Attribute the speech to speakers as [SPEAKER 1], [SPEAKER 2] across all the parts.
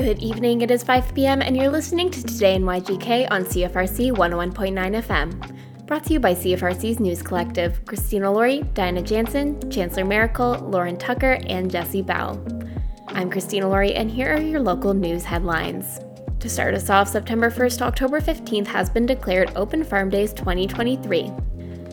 [SPEAKER 1] Good evening, it is 5 p.m., and you're listening to Today in YGK on CFRC 101.9 FM. Brought to you by CFRC's News Collective Christina Laurie, Diana Jansen, Chancellor Miracle, Lauren Tucker, and Jesse Bell. I'm Christina Laurie, and here are your local news headlines. To start us off, September 1st to October 15th has been declared Open Farm Days 2023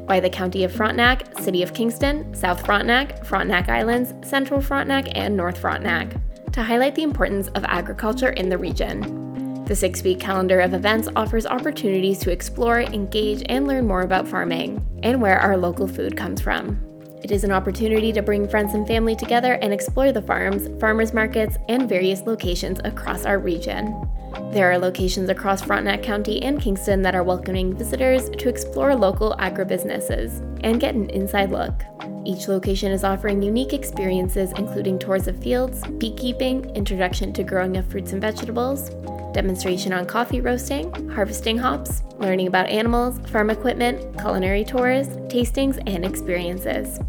[SPEAKER 1] by the County of Frontenac, City of Kingston, South Frontenac, Frontenac Islands, Central Frontenac, and North Frontenac to highlight the importance of agriculture in the region. The six week calendar of events offers opportunities to explore, engage, and learn more about farming and where our local food comes from. It is an opportunity to bring friends and family together and explore the farms, farmers markets, and various locations across our region. There are locations across Frontenac County and Kingston that are welcoming visitors to explore local agribusinesses and get an inside look. Each location is offering unique experiences, including tours of fields, beekeeping, introduction to growing of fruits and vegetables, demonstration on coffee roasting, harvesting hops, learning about animals, farm equipment, culinary tours, tastings, and experiences.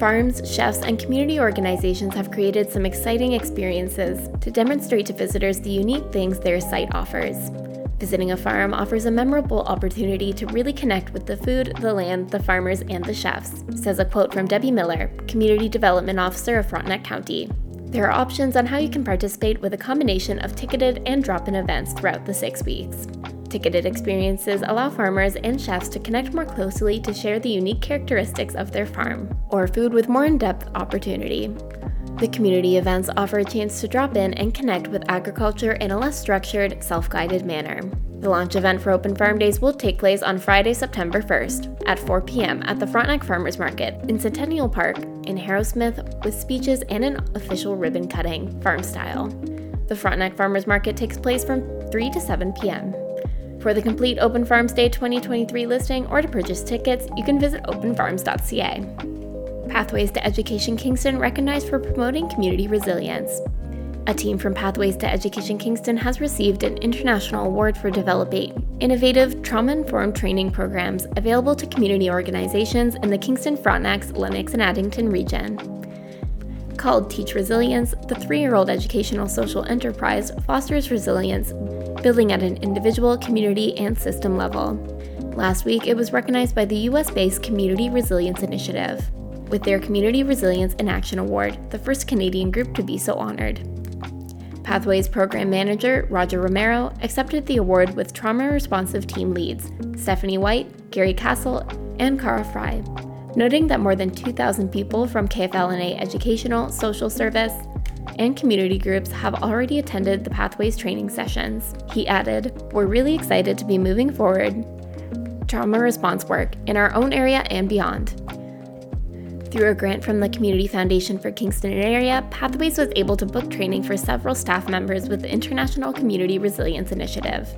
[SPEAKER 1] Farms, chefs, and community organizations have created some exciting experiences to demonstrate to visitors the unique things their site offers. Visiting a farm offers a memorable opportunity to really connect with the food, the land, the farmers, and the chefs, says a quote from Debbie Miller, Community Development Officer of Frontenac County. There are options on how you can participate with a combination of ticketed and drop in events throughout the six weeks. Ticketed experiences allow farmers and chefs to connect more closely to share the unique characteristics of their farm, or food with more in depth opportunity. The community events offer a chance to drop in and connect with agriculture in a less structured, self guided manner. The launch event for Open Farm Days will take place on Friday, September 1st at 4 p.m. at the Frontenac Farmers Market in Centennial Park in Harrowsmith with speeches and an official ribbon cutting, farm style. The Frontenac Farmers Market takes place from 3 to 7 p.m. For the complete Open Farms Day 2023 listing or to purchase tickets, you can visit openfarms.ca. Pathways to Education Kingston recognized for promoting community resilience. A team from Pathways to Education Kingston has received an international award for developing innovative trauma informed training programs available to community organizations in the Kingston, Frontenac, Lennox, and Addington region. Called Teach Resilience, the three year old educational social enterprise fosters resilience, building at an individual, community, and system level. Last week, it was recognized by the US based Community Resilience Initiative with their Community Resilience in Action Award, the first Canadian group to be so honored. Pathways Program Manager Roger Romero accepted the award with trauma responsive team leads Stephanie White, Gary Castle, and Cara Fry, noting that more than 2,000 people from KFL&A Educational, Social Service, and community groups have already attended the Pathways training sessions. He added, We're really excited to be moving forward trauma response work in our own area and beyond. Through a grant from the Community Foundation for Kingston Area, Pathways was able to book training for several staff members with the International Community Resilience Initiative.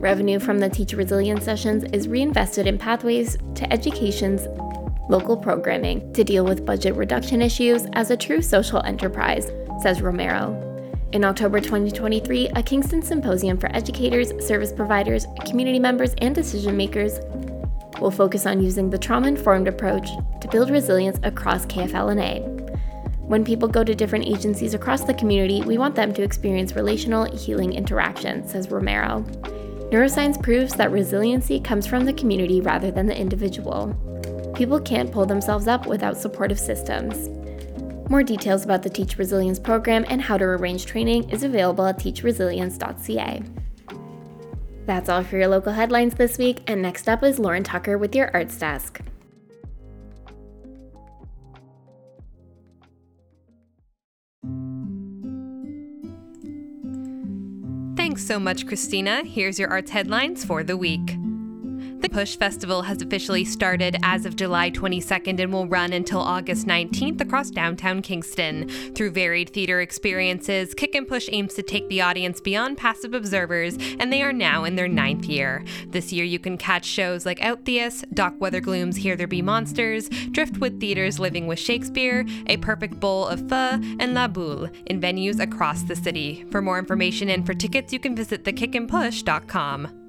[SPEAKER 1] Revenue from the Teacher Resilience sessions is reinvested in Pathways to Education's local programming to deal with budget reduction issues as a true social enterprise, says Romero. In October 2023, a Kingston symposium for educators, service providers, community members, and decision makers will focus on using the trauma informed approach to build resilience across KFL&A. When people go to different agencies across the community, we want them to experience relational healing interaction, says Romero. Neuroscience proves that resiliency comes from the community rather than the individual. People can't pull themselves up without supportive systems. More details about the Teach Resilience program and how to arrange training is available at teachresilience.ca. That's all for your local headlines this week, and next up is Lauren Tucker with your Arts Desk.
[SPEAKER 2] Thanks so much, Christina. Here's your arts headlines for the week. The Push Festival has officially started as of July 22nd and will run until August 19th across downtown Kingston. Through varied theater experiences, Kick and Push aims to take the audience beyond passive observers, and they are now in their ninth year. This year, you can catch shows like Outtheus, Doc Weathergloom's Here There Be Monsters, Driftwood Theater's Living with Shakespeare, A Perfect Bowl of Pho, and La Boule in venues across the city. For more information and for tickets, you can visit thekickandpush.com.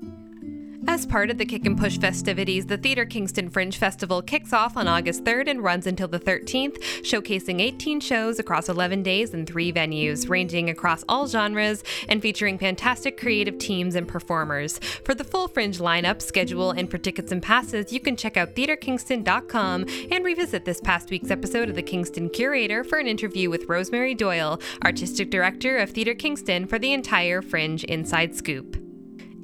[SPEAKER 2] As part of the Kick and Push festivities, the Theatre Kingston Fringe Festival kicks off on August 3rd and runs until the 13th, showcasing 18 shows across 11 days in three venues, ranging across all genres and featuring fantastic creative teams and performers. For the full Fringe lineup, schedule, and for tickets and passes, you can check out theatrekingston.com and revisit this past week's episode of The Kingston Curator for an interview with Rosemary Doyle, Artistic Director of Theatre Kingston, for the entire Fringe Inside Scoop.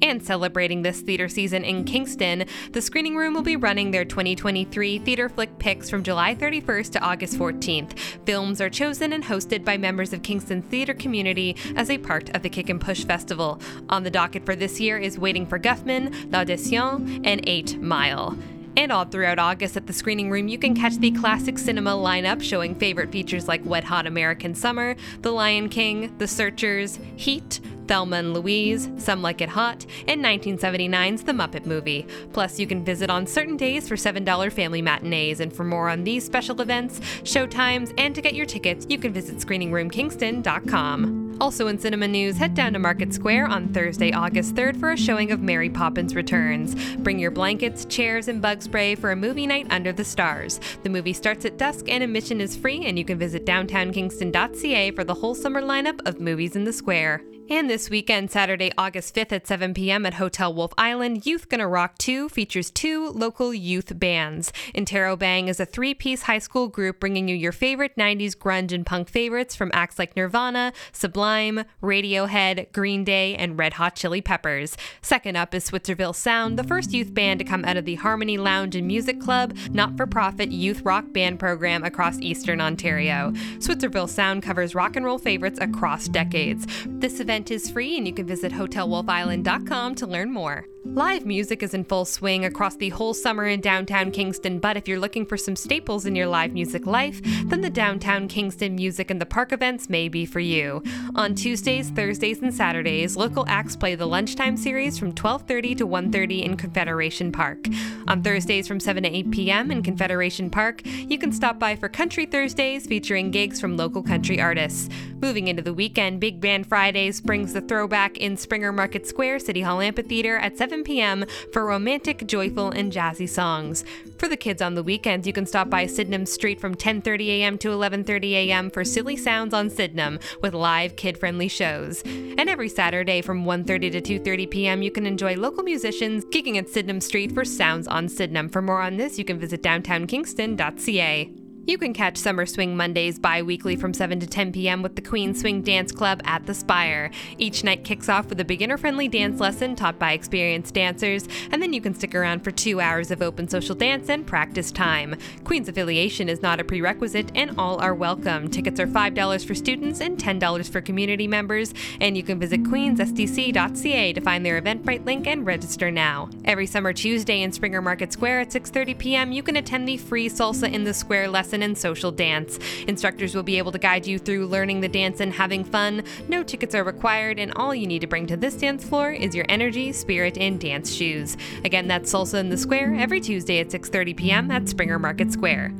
[SPEAKER 2] And celebrating this theater season in Kingston, the Screening Room will be running their 2023 Theater Flick Picks from July 31st to August 14th. Films are chosen and hosted by members of Kingston's theater community as a part of the Kick and Push Festival. On the docket for this year is Waiting for Guffman, L'Audition, and 8 Mile. And all throughout August at the screening room, you can catch the classic cinema lineup showing favorite features like Wet Hot American Summer, The Lion King, The Searchers, Heat, Thelma and Louise, Some Like It Hot, and 1979's The Muppet Movie. Plus, you can visit on certain days for $7 family matinees. And for more on these special events, showtimes, and to get your tickets, you can visit screeningroomkingston.com. Also in cinema news, head down to Market Square on Thursday, August 3rd for a showing of Mary Poppins Returns. Bring your blankets, chairs, and bug spray for a movie night under the stars. The movie starts at dusk and admission is free, and you can visit downtownkingston.ca for the whole summer lineup of movies in the square. And this weekend, Saturday, August 5th at 7 p.m. at Hotel Wolf Island, Youth Gonna Rock 2 features two local youth bands. Interrobang is a three piece high school group bringing you your favorite 90s grunge and punk favorites from acts like Nirvana, Sublime, Radiohead, Green Day, and Red Hot Chili Peppers. Second up is Switzerville Sound, the first youth band to come out of the Harmony Lounge and Music Club, not for profit youth rock band program across Eastern Ontario. Switzerville Sound covers rock and roll favorites across decades. This event event is free and you can visit hotelwolfisland.com to learn more. Live music is in full swing across the whole summer in downtown Kingston, but if you're looking for some staples in your live music life, then the downtown Kingston Music in the Park events may be for you. On Tuesdays, Thursdays, and Saturdays, local acts play the lunchtime series from 12:30 to 1:30 in Confederation Park. On Thursdays from 7 to 8 p.m. in Confederation Park, you can stop by for Country Thursdays featuring gigs from local country artists. Moving into the weekend, Big Band Fridays brings the throwback in Springer Market Square City Hall Amphitheater at 7 p.m. for romantic, joyful, and jazzy songs. For the kids on the weekends, you can stop by Sydenham Street from 10:30 a.m. to 11:30 a.m. for Silly Sounds on Sydenham with live kid-friendly shows. And every Saturday from 1:30 to 2:30 p.m. you can enjoy local musicians gigging at Sydenham Street for Sounds on Sydenham. For more on this, you can visit downtownkingston.ca. You can catch Summer Swing Mondays bi weekly from 7 to 10 p.m. with the Queen Swing Dance Club at the Spire. Each night kicks off with a beginner friendly dance lesson taught by experienced dancers, and then you can stick around for two hours of open social dance and practice time. Queen's affiliation is not a prerequisite, and all are welcome. Tickets are $5 for students and $10 for community members, and you can visit queensstc.ca to find their Eventbrite link and register now. Every summer Tuesday in Springer Market Square at 6:30 p.m., you can attend the free Salsa in the Square lesson lesson and social dance. Instructors will be able to guide you through learning the dance and having fun. No tickets are required, and all you need to bring to this dance floor is your energy, spirit, and dance shoes. Again, that's Salsa in the Square every Tuesday at 6:30 p.m. at Springer Market Square.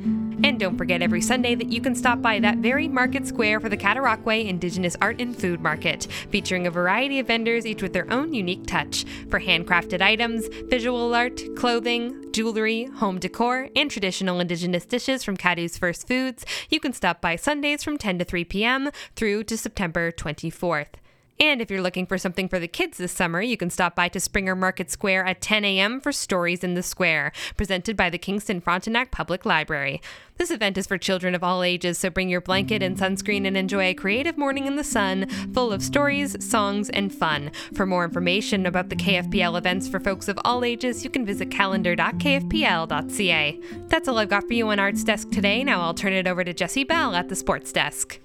[SPEAKER 2] And don't forget every Sunday that you can stop by that very market square for the Cataraqui Indigenous Art and Food Market, featuring a variety of vendors, each with their own unique touch. For handcrafted items, visual art, clothing, jewelry, home decor, and traditional Indigenous dishes from Caddo's First Foods, you can stop by Sundays from 10 to 3 p.m. through to September 24th. And if you're looking for something for the kids this summer, you can stop by to Springer Market Square at 10 a.m. for Stories in the Square, presented by the Kingston Frontenac Public Library. This event is for children of all ages, so bring your blanket and sunscreen and enjoy a creative morning in the sun full of stories, songs, and fun. For more information about the KFPL events for folks of all ages, you can visit calendar.kfpl.ca. That's all I've got for you on Arts Desk today. Now I'll turn it over to Jesse Bell at the Sports Desk.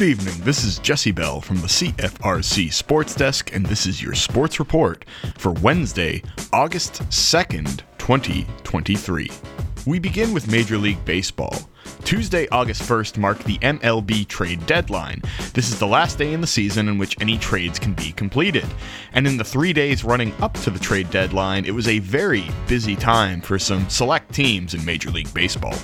[SPEAKER 3] Good evening. This is Jesse Bell from the CFRC Sports Desk, and this is your sports report for Wednesday, August 2nd, 2023. We begin with Major League Baseball. Tuesday, August 1st, marked the MLB trade deadline. This is the last day in the season in which any trades can be completed. And in the three days running up to the trade deadline, it was a very busy time for some select teams in Major League Baseball.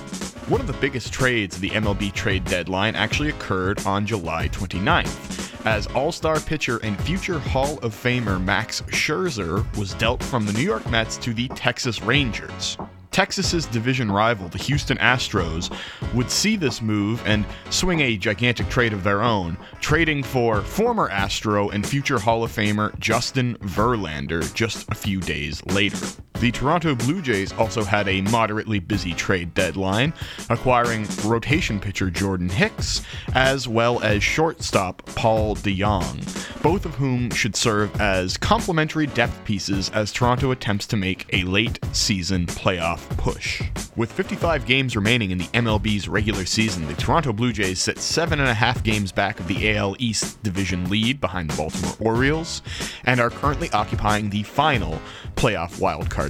[SPEAKER 3] One of the biggest trades of the MLB trade deadline actually occurred on July 29th, as All Star pitcher and future Hall of Famer Max Scherzer was dealt from the New York Mets to the Texas Rangers. Texas's division rival, the Houston Astros, would see this move and swing a gigantic trade of their own, trading for former Astro and future Hall of Famer Justin Verlander just a few days later. The Toronto Blue Jays also had a moderately busy trade deadline, acquiring rotation pitcher Jordan Hicks, as well as shortstop Paul DeJong, both of whom should serve as complementary depth pieces as Toronto attempts to make a late season playoff push. With 55 games remaining in the MLB's regular season, the Toronto Blue Jays sit seven and a half games back of the AL East division lead behind the Baltimore Orioles, and are currently occupying the final playoff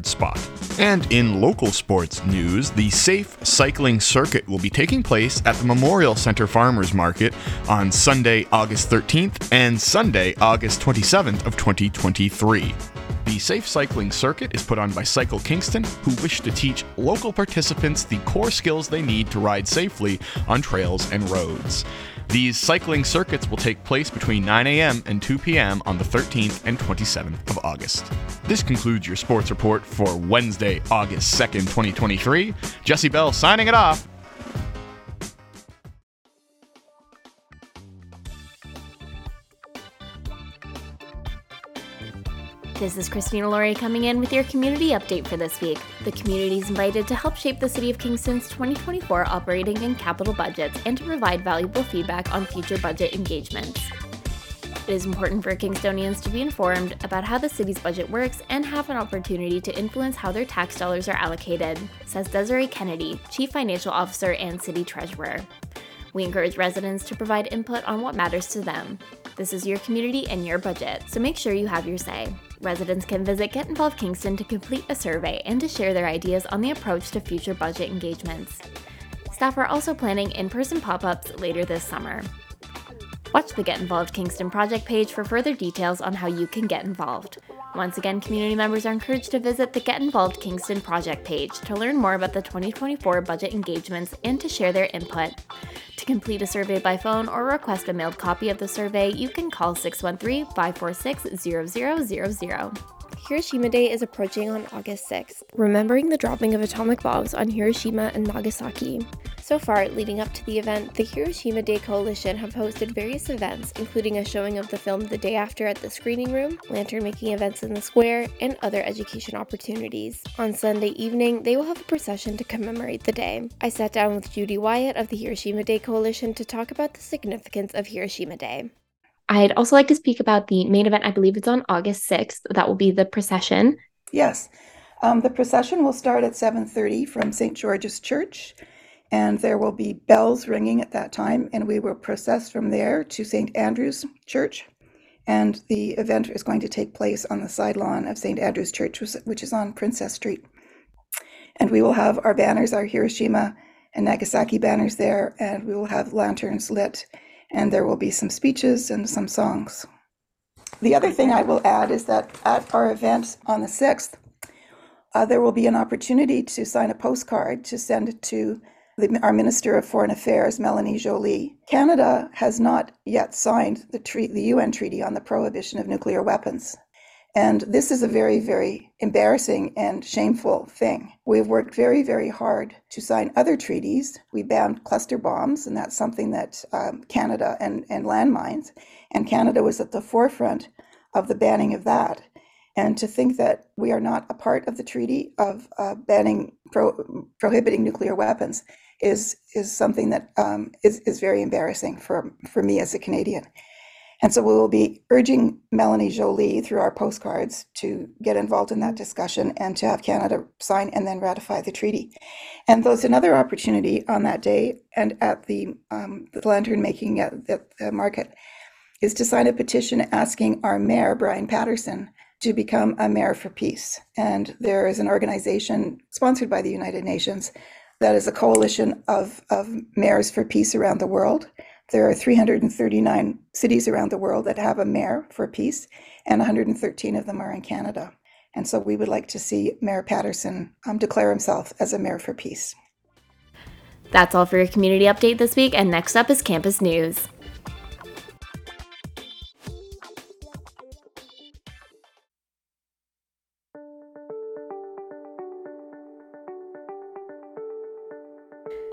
[SPEAKER 3] spot. And in local sports news, the Safe Cycling Circuit will be taking place at the Memorial Center Farmers Market on Sunday, August 13th and Sunday, August 27th of 2023. The Safe Cycling Circuit is put on by Cycle Kingston, who wish to teach local participants the core skills they need to ride safely on trails and roads. These cycling circuits will take place between 9 a.m. and 2 p.m. on the 13th and 27th of August. This concludes your sports report for Wednesday, August 2nd, 2023. Jesse Bell signing it off.
[SPEAKER 1] This is Christina Laurie coming in with your community update for this week. The community is invited to help shape the City of Kingston's 2024 operating and capital budgets and to provide valuable feedback on future budget engagements. It is important for Kingstonians to be informed about how the city's budget works and have an opportunity to influence how their tax dollars are allocated, says Desiree Kennedy, Chief Financial Officer and City Treasurer. We encourage residents to provide input on what matters to them. This is your community and your budget, so make sure you have your say. Residents can visit Get Involved Kingston to complete a survey and to share their ideas on the approach to future budget engagements. Staff are also planning in person pop ups later this summer. Watch the Get Involved Kingston project page for further details on how you can get involved. Once again, community members are encouraged to visit the Get Involved Kingston project page to learn more about the 2024 budget engagements and to share their input. To complete a survey by phone or request a mailed copy of the survey, you can call 613 546 0000.
[SPEAKER 4] Hiroshima Day is approaching on August 6th, remembering the dropping of atomic bombs on Hiroshima and Nagasaki. So far, leading up to the event, the Hiroshima Day Coalition have hosted various events, including a showing of the film the day after at the screening room, lantern making events in the square, and other education opportunities. On Sunday evening, they will have a procession to commemorate the day. I sat down with Judy Wyatt of the Hiroshima Day Coalition to talk about the significance of Hiroshima Day.
[SPEAKER 1] I'd also like to speak about the main event. I believe it's on August 6th. That will be the procession.
[SPEAKER 5] Yes. Um, the procession will start at 7.30 from St. George's Church, and there will be bells ringing at that time, and we will process from there to St. Andrew's Church. And the event is going to take place on the side lawn of St. Andrew's Church, which is on Princess Street. And we will have our banners, our Hiroshima and Nagasaki banners there, and we will have lanterns lit and there will be some speeches and some songs. The other thing I will add is that at our event on the 6th, uh, there will be an opportunity to sign a postcard to send to the, our Minister of Foreign Affairs, Melanie Joly. Canada has not yet signed the, the UN Treaty on the Prohibition of Nuclear Weapons. And this is a very, very embarrassing and shameful thing. We've worked very, very hard to sign other treaties. We banned cluster bombs, and that's something that um, Canada and, and landmines, and Canada was at the forefront of the banning of that. And to think that we are not a part of the treaty of uh, banning, pro- prohibiting nuclear weapons is is something that um, is is very embarrassing for for me as a Canadian. And so we will be urging Melanie Joly through our postcards to get involved in that discussion and to have Canada sign and then ratify the treaty. And there's another opportunity on that day and at the, um, the lantern making at the, the market is to sign a petition asking our mayor, Bryan Paterson, to become a mayor for peace. And there is an organization sponsored by the United Nations that is a coalition of, of mayors for peace around the world. There are 339 cities around the world that have a mayor for peace, and 113 of them are in Canada. And so we would like to see Mayor Paterson um, declare himself as a mayor for peace.
[SPEAKER 1] That's all for your community update this week, and next up is campus news.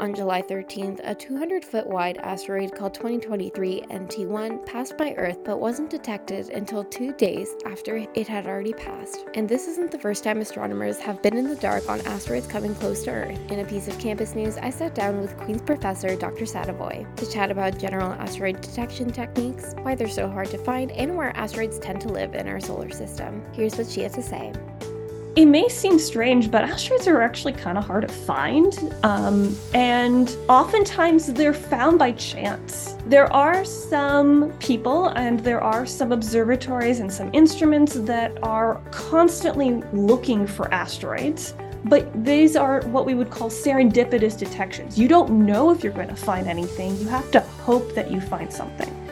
[SPEAKER 4] On July 13th, a 200 foot wide asteroid called 2023 NT1 passed by Earth but wasn't detected until two days after it had already passed. And this isn't the first time astronomers have been in the dark on asteroids coming close to Earth. In a piece of campus news, I sat down with Queen's professor Dr. Sadavoy to chat about general asteroid detection techniques, why they're so hard to find, and where asteroids tend to live in our solar system. Here's what she had to say.
[SPEAKER 6] It may seem strange, but asteroids are actually kind of hard to find. Um, and oftentimes they're found by chance. There are some people and there are some observatories and some instruments that are constantly looking for asteroids. But these are what we would call serendipitous detections. You don't know if you're going to find anything, you have to hope that you find something.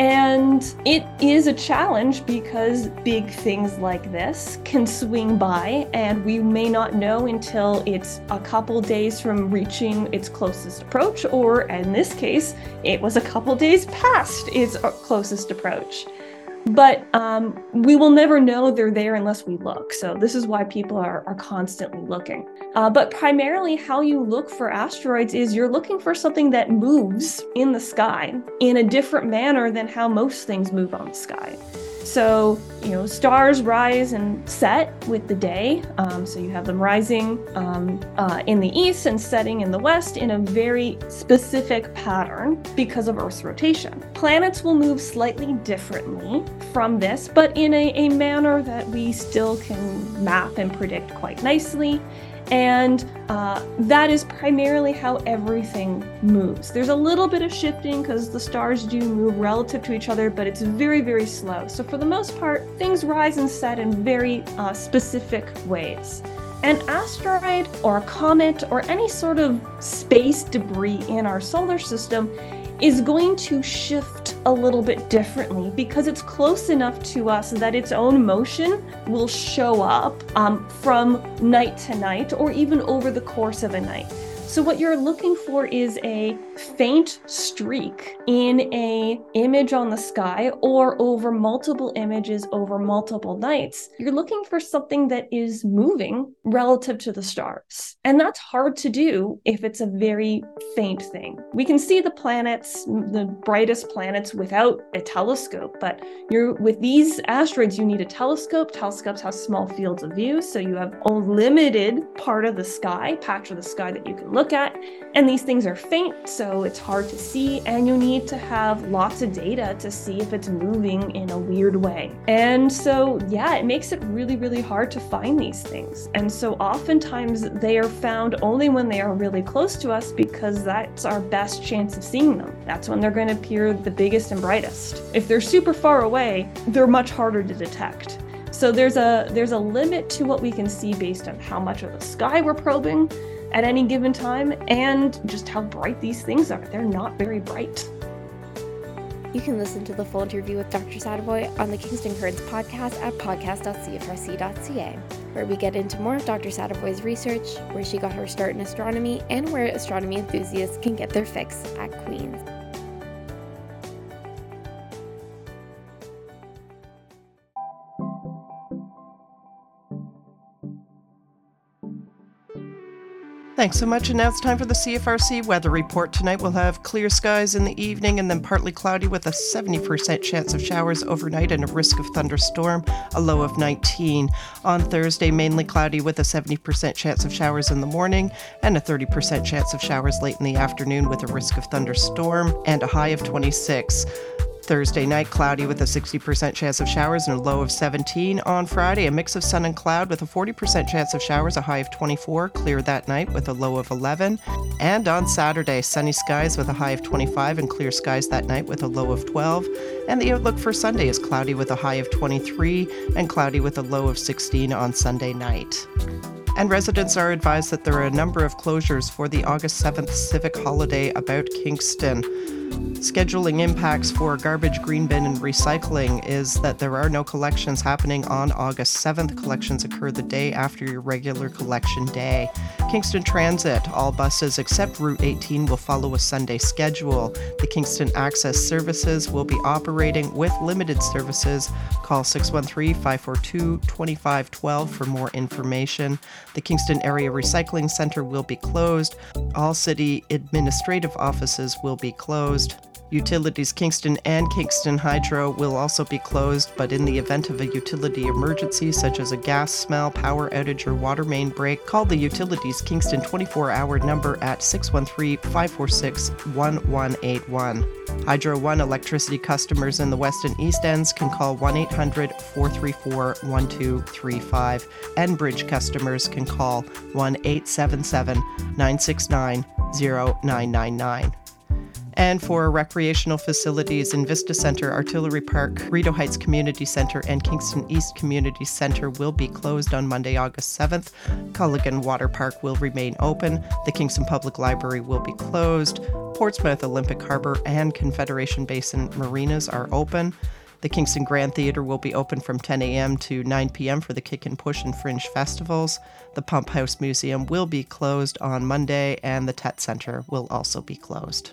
[SPEAKER 6] And it is a challenge because big things like this can swing by, and we may not know until it's a couple days from reaching its closest approach, or in this case, it was a couple days past its closest approach but um, we will never know they're there unless we look. So this is why people are, are constantly looking. Uh, but primarily, how you look for asteroids is you're looking for something that moves in the sky in a different manner than how most things move on the sky. So, you know, stars rise and set with the day. Um, so you have them rising um, uh, in the east and setting in the west in a very specific pattern because of Earth's rotation. Planets will move slightly differently from this, but in a, a manner that we still can map and predict quite nicely. And uh, that is primarily how everything moves. There's a little bit of shifting because the stars do move relative to each other, but it's very, very slow. So, for the most part, things rise and set in very uh, specific ways. An asteroid or a comet or any sort of space debris in our solar system is going to shift a little bit differently because it's close enough to us that its own motion will show up um, from night to night or even over the course of a night. So what you're looking for is a faint streak in a image on the sky or over multiple images over multiple nights. You're looking for something that is moving relative to the stars. And that's hard to do if it's a very faint thing. We can see the planets, the brightest planets without a telescope, but you're with these asteroids you need a telescope. Telescopes have small fields of view, so you have a limited part of the sky, patch of the sky that you can look at. And these things are faint, so it's hard to see, and you need to have lots of data to see if it's moving in a weird way. And so, yeah, it makes it really, really hard to find these things. And so, oftentimes, they are found only when they are really close to us because that's our best chance of seeing them. That's when they're going to appear the biggest and brightest. If they're super far away, they're much harder to detect. So there's a there's a limit to what we can see based on how much of the sky we're probing at any given time and just how bright these things are. They're not very bright.
[SPEAKER 4] You can listen to the full interview with Dr. Sadavoy on the Kingston Currents podcast at podcast.cfrc.ca, where we get into more of Dr. Sadavoy's research, where she got her start in astronomy, and where astronomy enthusiasts can get their fix at Queen's.
[SPEAKER 7] Thanks so much. And now it's time for the CFRC weather report. Tonight we'll have clear skies in the evening and then partly cloudy with a 70% chance of showers overnight and a risk of thunderstorm, a low of 19. On Thursday, mainly cloudy with a 70% chance of showers in the morning and a 30% chance of showers late in the afternoon with a risk of thunderstorm and a high of 26. Thursday night, cloudy with a 60% chance of showers and a low of 17. On Friday, a mix of sun and cloud with a 40% chance of showers, a high of 24. Clear that night with a low of 11. And on Saturday, sunny skies with a high of 25 and clear skies that night with a low of 12. And the outlook for Sunday is cloudy with a high of 23 and cloudy with a low of 16 on Sunday night. And residents are advised that there are a number of closures for the August 7th civic holiday about Kingston. Scheduling impacts for garbage, green bin, and recycling is that there are no collections happening on August 7th. Collections occur the day after your regular collection day. Kingston Transit, all buses except Route 18 will follow a Sunday schedule. The Kingston Access Services will be operating with limited services. Call 613 542 2512 for more information. The Kingston Area Recycling Center will be closed. All city administrative offices will be closed. Utilities Kingston and Kingston Hydro will also be closed, but in the event of a utility emergency, such as a gas smell, power outage, or water main break, call the Utilities Kingston 24 hour number at 613 546 1181. Hydro One electricity customers in the West and East Ends can call 1 800 434 1235. Enbridge customers can call 1 877 969 0999. And for recreational facilities INVISTA Center, Artillery Park, Rideau Heights Community Center, and Kingston East Community Center will be closed on Monday, August 7th. Culligan Water Park will remain open. The Kingston Public Library will be closed. Portsmouth Olympic Harbor and Confederation Basin marinas are open. The Kingston Grand Theatre will be open from 10 a.m. to 9 p.m. for the Kick and Push and Fringe festivals. The Pump House Museum will be closed on Monday, and the Tett Center will also be closed.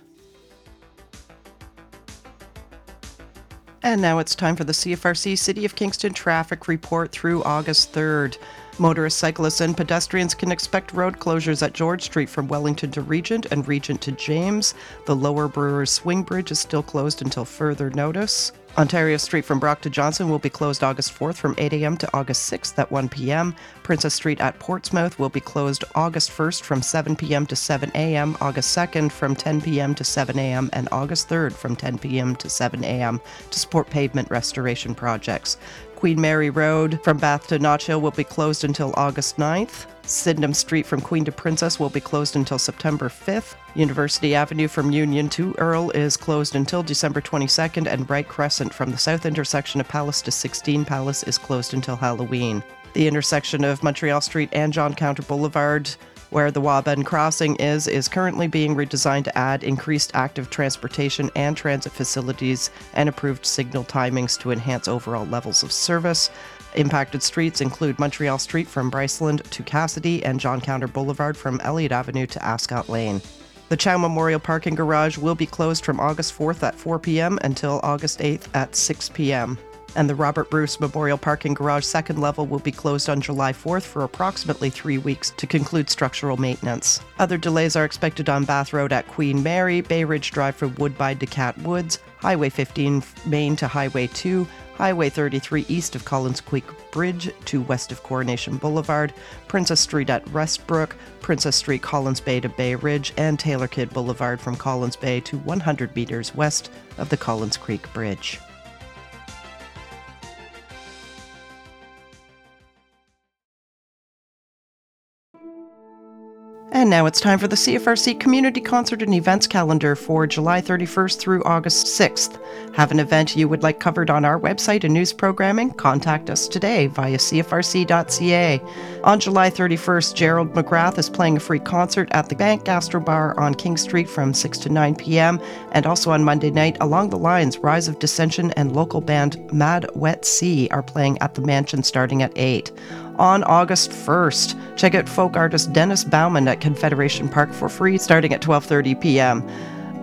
[SPEAKER 7] And now it's time for the CFRC City of Kingston traffic report through August 3rd. Motorists, cyclists, and pedestrians can expect road closures at George Street from Wellington to Regent and Regent to James. The Lower Brewers Swing Bridge is still closed until further notice. Ontario Street from Brock to Johnson will be closed August 4th from 8 a.m. to August 6th at 1 p.m. Princess Street at Portsmouth will be closed August 1st from 7 p.m. to 7 a.m., August 2nd from 10 p.m. to 7 a.m., and August 3rd from 10 p.m. to 7 a.m. to support pavement restoration projects. Queen Mary Road from Bath to Notch Hill will be closed until August 9th. Sydenham Street from Queen to Princess will be closed until September 5th. University Avenue from Union to Earl is closed until December 22nd, and Bright Crescent from the south intersection of Palace to 16 Palace is closed until Halloween. The intersection of Montreal Street and John Counter Boulevard where the Waaban crossing is, is currently being redesigned to add increased active transportation and transit facilities and improved signal timings to enhance overall levels of service. Impacted streets include Montreal Street from Bryceland to Cassidy and John Counter Boulevard from Elliott Avenue to Ascot Lane. The Chown Memorial Parking Garage will be closed from August 4th at 4 p.m. until August 8th at 6 p.m and the Robert Bruce Memorial Parking Garage second level will be closed on July 4th for approximately three weeks to conclude structural maintenance. Other delays are expected on Bath Road at Queen Mary, Bay Ridge Drive from Woodbine to Cat Woods, Highway 15 Main to Highway 2, Highway 33 east of Collins Creek Bridge to west of Coronation Boulevard, Princess Street at Westbrook, Princess Street Collins Bay to Bay Ridge, and Taylor Kidd Boulevard from Collins Bay to 100 meters west of the Collins Creek Bridge. And now it's time for the CFRC Community Concert and Events Calendar for July 31st through August 6th. Have an event you would like covered on our website and news programming? Contact us today via CFRC.ca. On July 31st, Gerald McGrath is playing a free concert at the Bank Gastro Bar on King Street from 6 to 9 p.m. And also on Monday night, Along the Lines, Rise of Dissension and local band Mad Wet Sea are playing at the Mansion starting at 8 on August 1st. Check out folk artist Dennis Bauman at Confederation Park for free starting at 12:30 p.m.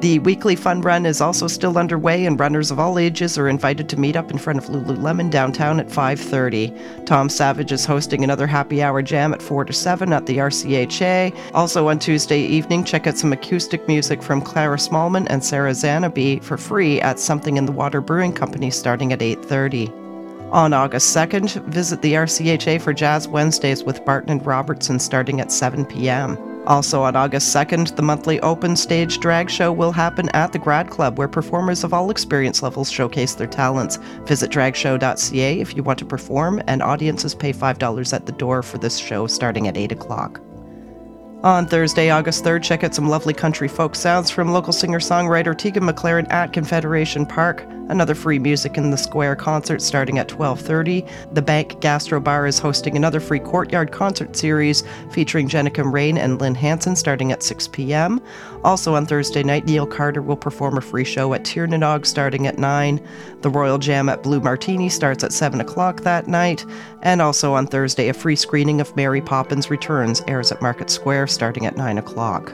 [SPEAKER 7] The weekly fun run is also still underway and runners of all ages are invited to meet up in front of Lululemon downtown at 5:30. Tom Savage is hosting another happy hour jam at 4 to 7 at the RCHA. Also on Tuesday evening, check out some acoustic music from Clara Smallman and Sarah Zanaby for free at Something in the Water Brewing Company starting at 8:30. On August 2nd, visit the RCHA for Jazz Wednesdays with Barton and Robertson starting at 7 p.m. Also on August 2nd, the monthly open stage drag show will happen at the Grad Club where performers of all experience levels showcase their talents. Visit dragshow.ca if you want to perform, and audiences pay $5 at the door for this show starting at 8 o'clock. On Thursday, August 3rd, check out some lovely country folk sounds from local singer songwriter Tegan McLaren at Confederation Park. Another free music in the square concert starting at 12:30. The Bank Gastro Bar is hosting another free courtyard concert series featuring Jenica Rain and Lynn Hanson starting at 6 p.m. Also on Thursday night, Neil Carter will perform a free show at Tir Nan Og starting at 9. The Royal Jam at Blue Martini starts at 7 o'clock that night. And also on Thursday, a free screening of Mary Poppins Returns airs at Market Square starting at 9 o'clock.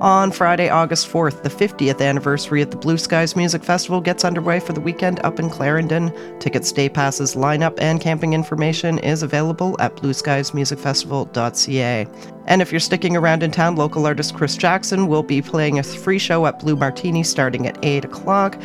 [SPEAKER 7] On Friday, August 4th, the 50th anniversary of the Blue Skies Music Festival gets underway for the weekend up in Clarendon. Tickets, day passes, lineup, and camping information is available at blueskiesmusicfestival.ca. And if you're sticking around in town, local artist Chris Jackson will be playing a free show at Blue Martini starting at 8 o'clock.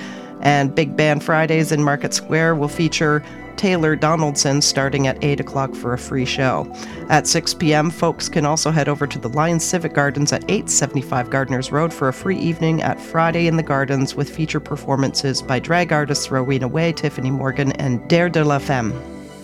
[SPEAKER 7] And Big Band Fridays in Market Square will feature Taylor Donaldson starting at 8 o'clock for a free show. At 6 p.m., folks can also head over to the Lions Civic Gardens at 875 Gardiners Road for a free evening at Friday in the Gardens with feature performances by drag artists Rowena Way, Tiffany Morgan, and Dare de la Femme.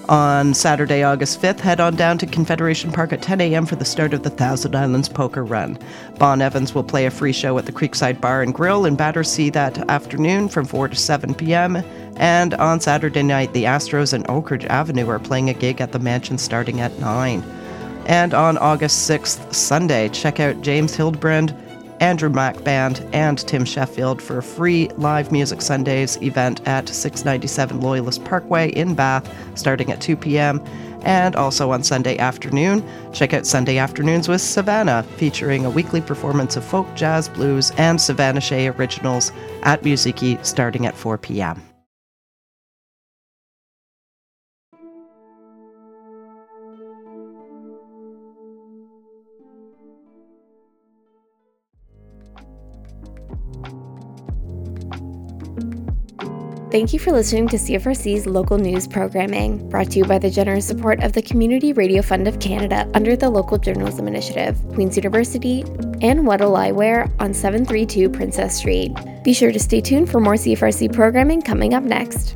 [SPEAKER 7] On Saturday, August 5th, head on down to Confederation Park at 10 a.m. for the start of the Thousand Islands Poker Run. Bon Evans will play a free show at the Creekside Bar and Grill in Battersea that afternoon from 4 to 7 p.m. And on Saturday night, the Astros and Oakridge Avenue are playing a gig at the mansion starting at 9. And on August 6th, Sunday, check out James Hildebrand Andrew Mack Band, and Tim Sheffield for a free live music Sundays event at 697 Loyalist Parkway in Bath, starting at 2 p.m. And also on Sunday afternoon, check out Sunday Afternoons with Savannah, featuring a weekly performance of folk, jazz, blues, and Savannah Shea originals at Musiikki starting at 4 p.m.
[SPEAKER 4] Thank you for listening to CFRC's local news programming, brought to you by the generous support of the Community Radio Fund of Canada under the Local Journalism Initiative, Queen's University, and What'll I Wear on 732 Princess Street. Be sure to stay tuned for more CFRC programming coming up next.